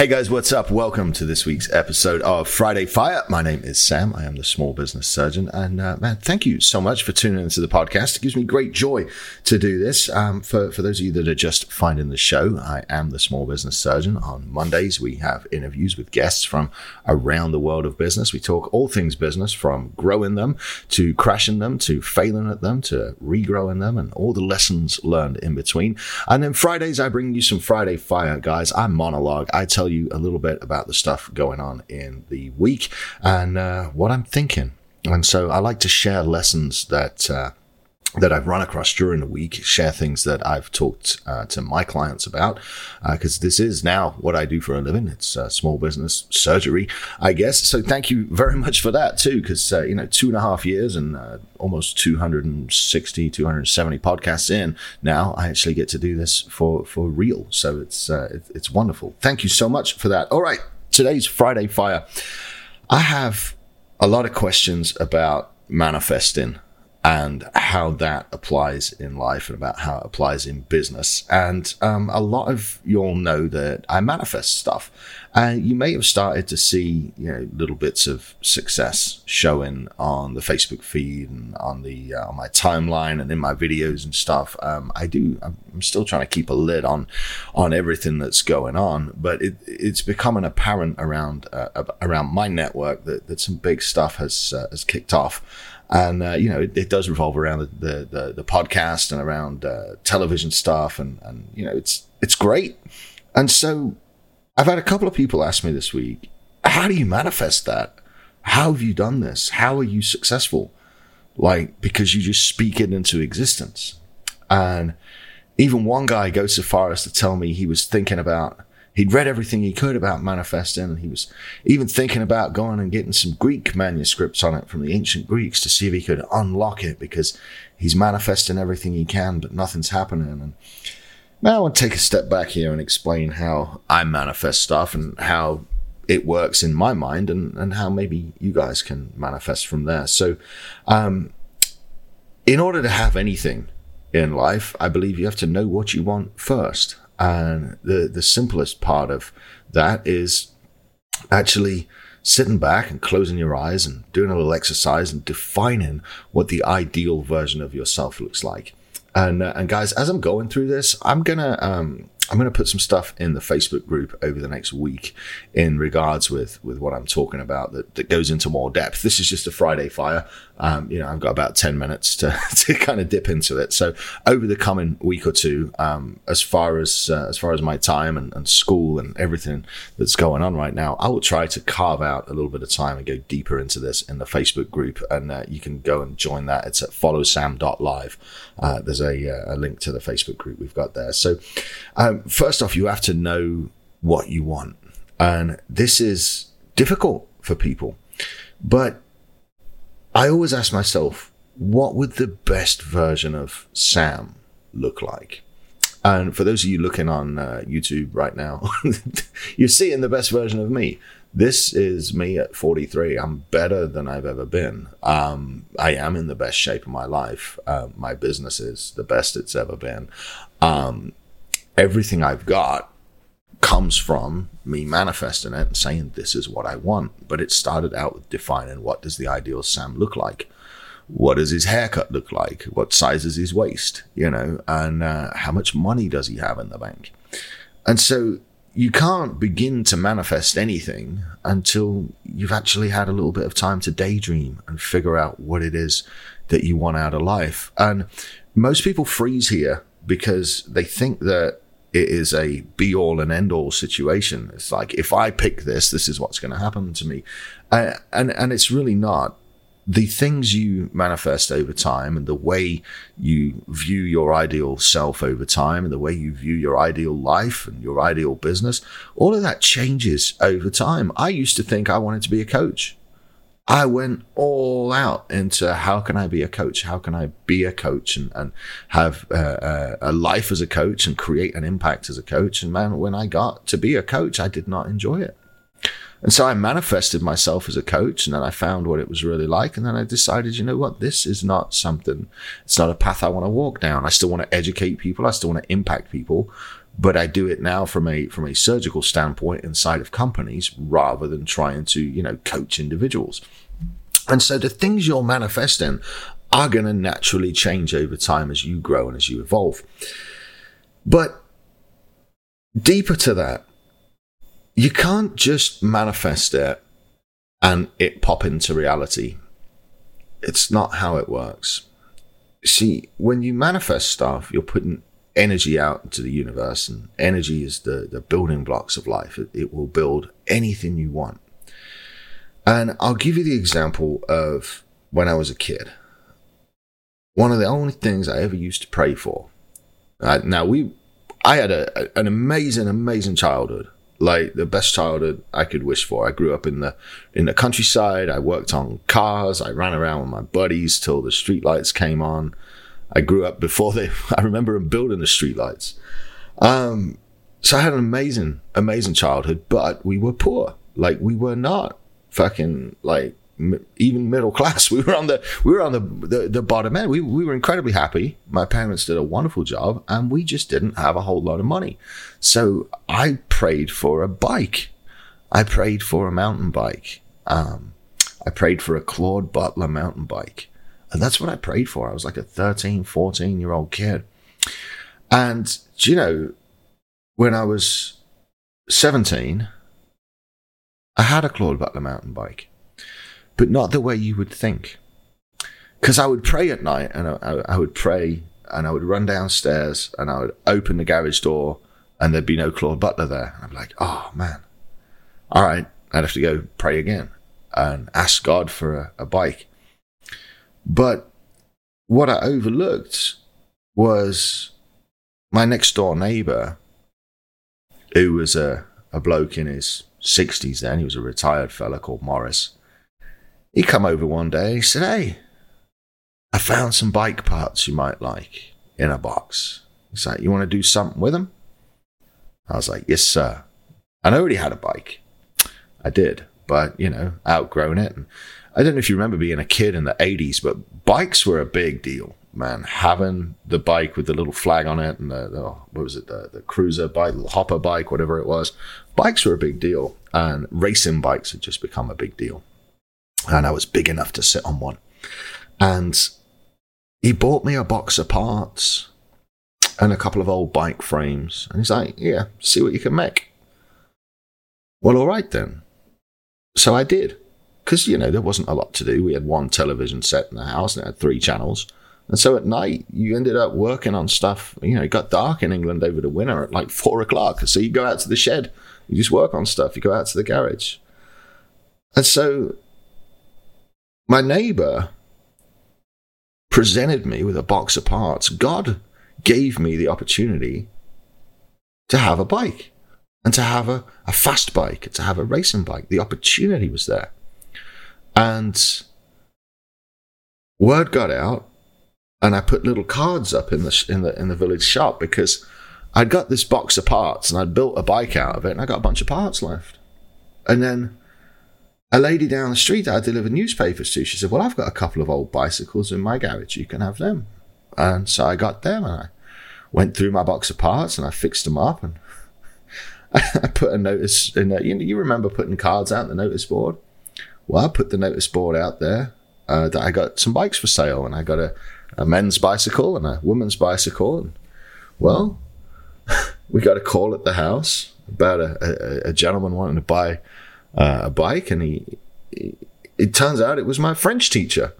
Hey guys, what's up? Welcome to this week's episode of Friday Fire. My name is Sam. I am the small business surgeon. And uh, man, thank you so much for tuning into the podcast. It gives me great joy to do this. Um, for, for those of you that are just finding the show, I am the small business surgeon. On Mondays, we have interviews with guests from around the world of business. We talk all things business from growing them to crashing them to failing at them to regrowing them and all the lessons learned in between. And then Fridays, I bring you some Friday Fire, guys. I monologue. I tell you a little bit about the stuff going on in the week and uh, what I'm thinking. And so I like to share lessons that uh, that I've run across during the week, share things that I've talked uh, to my clients about, because uh, this is now what I do for a living. It's uh, small business surgery, I guess. So thank you very much for that too, because uh, you know, two and a half years and uh, almost 260, 270 podcasts in now, I actually get to do this for for real. So it's it's wonderful. Thank you so much for that. All right, today's Friday Fire. I have a lot of questions about manifesting and how that applies in life and about how it applies in business. And um, a lot of you all know that I manifest stuff. And you may have started to see, you know, little bits of success showing on the Facebook feed and on the uh, on my timeline and in my videos and stuff. Um, I do. I'm still trying to keep a lid on on everything that's going on, but it, it's becoming apparent around uh, around my network that, that some big stuff has uh, has kicked off and uh, you know it, it, does revolve around the the, the podcast and around uh, television stuff, and and you know it's it's great. And so I've had a couple of people ask me this week, how do you manifest that? How have you done this? How are you successful? Like because you just speak it into existence, and even one guy goes so far as to tell me he was thinking about He'd read everything he could about manifesting, and he was even thinking about going and getting some Greek manuscripts on it from the ancient Greeks to see if he could unlock it because he's manifesting everything he can, but nothing's happening. And now I want to take a step back here and explain how I manifest stuff and how it works in my mind and, and how maybe you guys can manifest from there. So, um, in order to have anything in life, I believe you have to know what you want first. And the, the simplest part of that is actually sitting back and closing your eyes and doing a little exercise and defining what the ideal version of yourself looks like. And, uh, and guys, as I'm going through this, I'm gonna um, I'm going to put some stuff in the Facebook group over the next week in regards with with what I'm talking about that, that goes into more depth. This is just a Friday fire. Um, you know, I've got about 10 minutes to, to kind of dip into it. So over the coming week or two, um, as far as, uh, as far as my time and, and school and everything that's going on right now, I will try to carve out a little bit of time and go deeper into this in the Facebook group. And uh, you can go and join that. It's at followsam.live. Uh, there's a, uh, a link to the Facebook group we've got there. So, um, first off, you have to know what you want. And this is difficult for people. But I always ask myself, what would the best version of Sam look like? And for those of you looking on uh, YouTube right now, you're seeing the best version of me. This is me at 43. I'm better than I've ever been. Um, I am in the best shape of my life. Uh, my business is the best it's ever been. Um, everything I've got comes from me manifesting it and saying this is what I want. But it started out with defining what does the ideal Sam look like? What does his haircut look like? What size is his waist? You know, and uh, how much money does he have in the bank? And so you can't begin to manifest anything until you've actually had a little bit of time to daydream and figure out what it is that you want out of life. And most people freeze here because they think that it is a be all and end all situation. It's like if I pick this, this is what's going to happen to me, uh, and and it's really not. The things you manifest over time, and the way you view your ideal self over time, and the way you view your ideal life and your ideal business, all of that changes over time. I used to think I wanted to be a coach. I went all out into how can I be a coach? How can I be a coach and, and have a, a, life as a coach and create an impact as a coach? And man, when I got to be a coach, I did not enjoy it. And so I manifested myself as a coach and then I found what it was really like. And then I decided, you know what? This is not something, it's not a path I want to walk down. I still want to educate people. I still want to impact people but I do it now from a from a surgical standpoint inside of companies rather than trying to you know coach individuals. And so the things you're manifesting are going to naturally change over time as you grow and as you evolve. But deeper to that, you can't just manifest it and it pop into reality. It's not how it works. See, when you manifest stuff, you're putting energy out into the universe, and energy is the, the building blocks of life. It, it will build anything you want. And I'll give you the example of when I was a kid. One of the only things I ever used to pray for. Uh, now we, I had a, an amazing, amazing childhood, like the best childhood I could wish for. I grew up in the in the countryside. I worked on cars. I ran around with my buddies till the streetlights came on. I grew up before they. I remember them building the streetlights. Um, so I had an amazing, amazing childhood, but we were poor. Like we were not fucking like m- even middle class. We were on the we were on the, the, the bottom end. We we were incredibly happy. My parents did a wonderful job, and we just didn't have a whole lot of money. So I prayed for a bike. I prayed for a mountain bike. Um, I prayed for a Claude Butler mountain bike. And that's what I prayed for. I was like a 13, 14 year old kid. And, you know, when I was 17, I had a Claude Butler mountain bike, but not the way you would think. Because I would pray at night and I, I, would pray and I would run downstairs and I would open the garage door and there'd be no Claude Butler there. And I'm like, oh man, all right, I'd have to go pray again and ask God for a, a bike. But what I overlooked was my next door neighbor, who was a, a bloke in his 60s then, he was a retired fella called Morris. He come over one day, he said, Hey, I found some bike parts you might like in a box. He's like, You want to do something with them? I was like, Yes, sir. And I already had a bike. I did, but, you know, outgrown it. And I don't know if you remember being a kid in the 80s, but bikes were a big deal, man. Having the bike with the little flag on it and the, the what was it, the, the cruiser bike, the hopper bike, whatever it was, bikes were a big deal. And racing bikes had just become a big deal. And I was big enough to sit on one. And he bought me a box of parts and a couple of old bike frames. And he's like, yeah, see what you can make. Well, all right then. So I did because you know there wasn't a lot to do. We had one television set in the house and it had three channels. And so at night, you ended up working on stuff. You know, it got dark in England over the winter at like four o'clock. So you go out to the shed, you just work on stuff. You go out to the garage. And so my neighbor presented me with a box of parts. God gave me the opportunity to have a bike and to have a, a fast bike, and to have a racing bike. The opportunity was there. And word got out, and I put little cards up in the in the in the village shop because I'd got this box of parts and I'd built a bike out of it, and I got a bunch of parts left. And then a lady down the street that I delivered newspapers to, she said, "Well, I've got a couple of old bicycles in my garage. You can have them." And so I got them, and I went through my box of parts and I fixed them up, and I put a notice in. there. you, you remember putting cards out on the notice board? Well, I put the notice board out there uh, that I got some bikes for sale, and I got a, a men's bicycle and a woman's bicycle. And well, we got a call at the house about a, a, a gentleman wanting to buy uh, a bike, and he, he, it turns out it was my French teacher.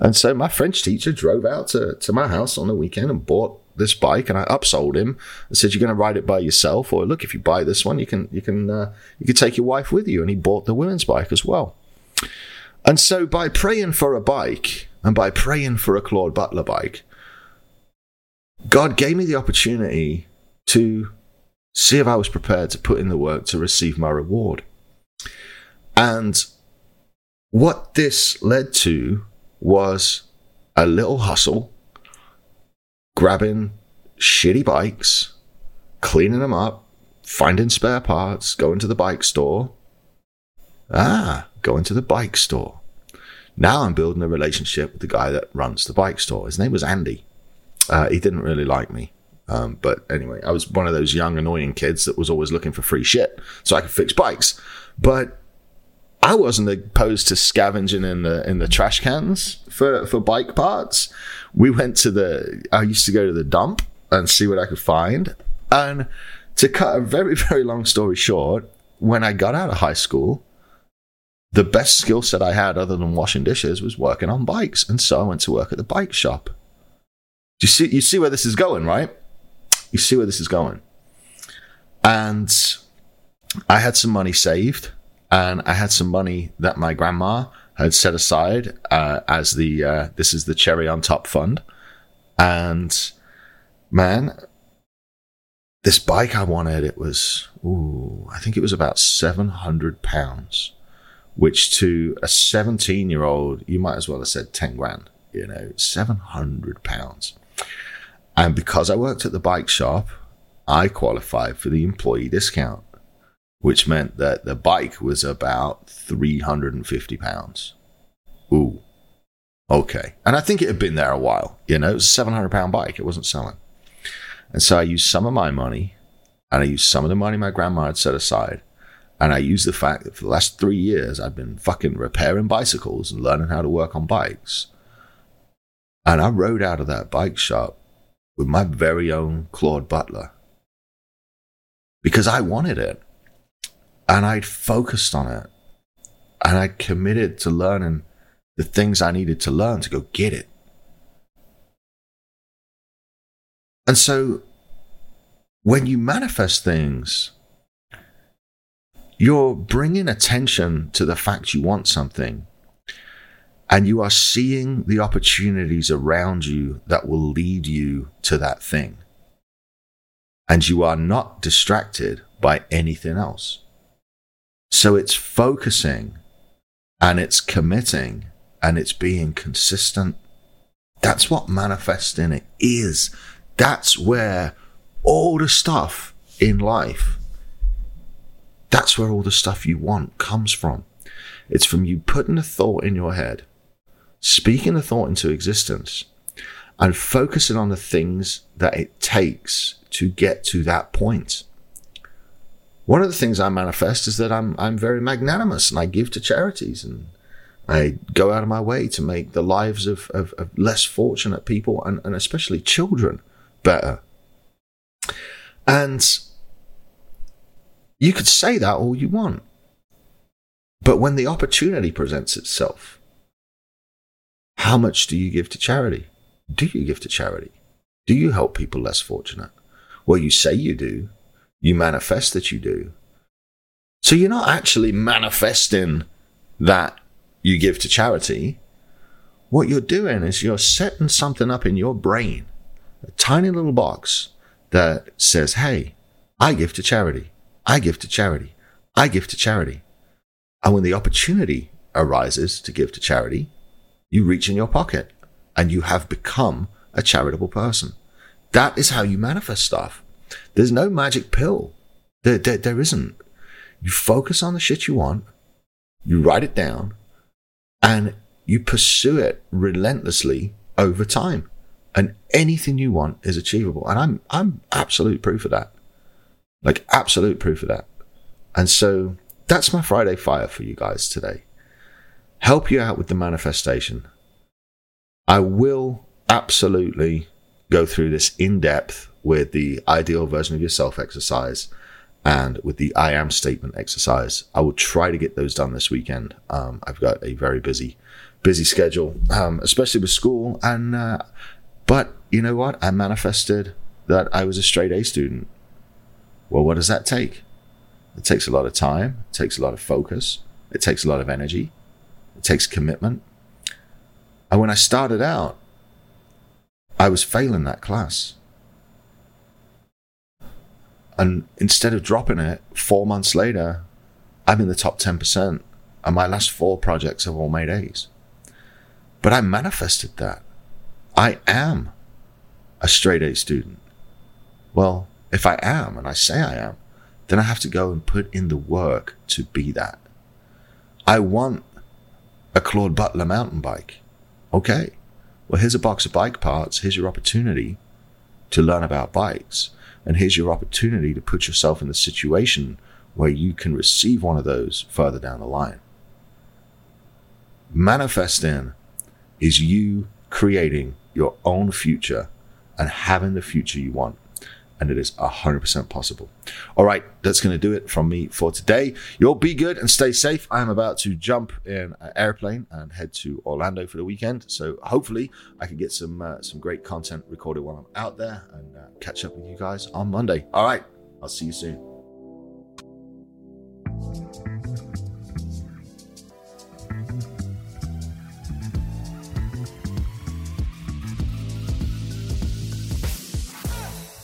And so my French teacher drove out to, to my house on the weekend and bought this bike, and I upsold him and said, "You're going to ride it by yourself, or look, if you buy this one, you can you can uh, you can take your wife with you." And he bought the women's bike as well. And so by praying for a bike and by praying for a Claude Butler bike, God gave me the opportunity to see if I was prepared to put in the work to receive my reward. And what this led to was a little hustle, grabbing shitty bikes, cleaning them up, finding spare parts, going to the bike store. Ah, going to the bike store. Now I'm building a relationship with the guy that runs the bike store. His name was Andy. Uh, he didn't really like me. Um, but anyway, I was one of those young, annoying kids that was always looking for free shit so I could fix bikes. But I wasn't opposed to scavenging in the in the trash cans for, for bike parts. We went to the I used to go to the dump and see what I could find. And to cut a very, very long story short, when I got out of high school, the best skill set I had other than washing dishes was working on bikes. And so I went to work at the bike shop. You see you see where this is going, right? You see where this is going. And I had some money saved, and I had some money that my grandma had set aside uh, as the uh, this is the cherry on top fund. And man, this bike I wanted, it was ooh, I think it was about seven hundred pounds which to a 17 year old, you might as well have said 10 grand, you know, 700 pounds. And because I worked at the bike shop, I qualified for the employee discount, which meant that the bike was about 350 pounds. Ooh. Okay. And I think it had been there a while. You know, it was a 700 pound bike. It wasn't selling. And so I used some of my money and I used some of the money my grandma had set aside and I use the fact that for the last three years, I've been fucking repairing bicycles and learning how to work on bikes. And I rode out of that bike shop with my very own Claude Butler because I wanted it. And I'd focused on it. And I'd committed to learning the things I needed to learn to go get it. And so when you manifest things, you're bringing attention to the fact you want something and you are seeing the opportunities around you that will lead you to that thing. And you are not distracted by anything else. So it's focusing and it's committing and it's being consistent. That's what manifesting it is. That's where all the stuff in life that's where all the stuff you want comes from. It's from you putting a thought in your head, speaking the thought into existence, and focusing on the things that it takes to get to that point. One of the things I manifest is that I'm I'm very magnanimous and I give to charities and I go out of my way to make the lives of, of, of less fortunate people and, and especially children better. And you could say that all you want. But when the opportunity presents itself, how much do you give to charity? Do you give to charity? Do you help people less fortunate? Well, you say you do. You manifest that you do. So you're not actually manifesting that you give to charity. What you're doing is you're setting something up in your brain, a tiny little box that says, Hey, I give to charity. I give to charity. I give to charity. And when the opportunity arises to give to charity, you reach in your pocket and you have become a charitable person. That is how you manifest stuff. There's no magic pill. There, there, there isn't. You focus on the shit you want, you write it down, and you pursue it relentlessly over time. And anything you want is achievable. And I'm, I'm absolute proof of that. Like absolute proof of that. And so that's my Friday fire for you guys today. Help you out with the manifestation. I will absolutely go through this in depth with the ideal version of yourself exercise and with the I am statement exercise. I will try to get those done this weekend. Um, I've got a very busy, busy schedule, um, especially with school. And, uh, but you know what? I manifested that I was a straight A student. Well, what does that take? It takes a lot of time, it takes a lot of focus, it takes a lot of energy, it takes commitment. And when I started out, I was failing that class. And instead of dropping it four months later, I'm in the top 10% And my last four projects have all made A's. But I manifested that. I am a straight A student. Well, if I am, and I say I am, then I have to go and put in the work to be that. I want a Claude Butler mountain bike. Okay. Well, here's a box of bike parts. Here's your opportunity to learn about bikes. And here's your opportunity to put yourself in the situation where you can receive one of those further down the line. Manifesting is you creating your own future and having the future you want and it is 100% possible. All right, that's going to do it from me for today. You'll be good and stay safe. I am about to jump in an airplane and head to Orlando for the weekend. So hopefully I can get some uh, some great content recorded while I'm out there and uh, catch up with you guys on Monday. All right, I'll see you soon.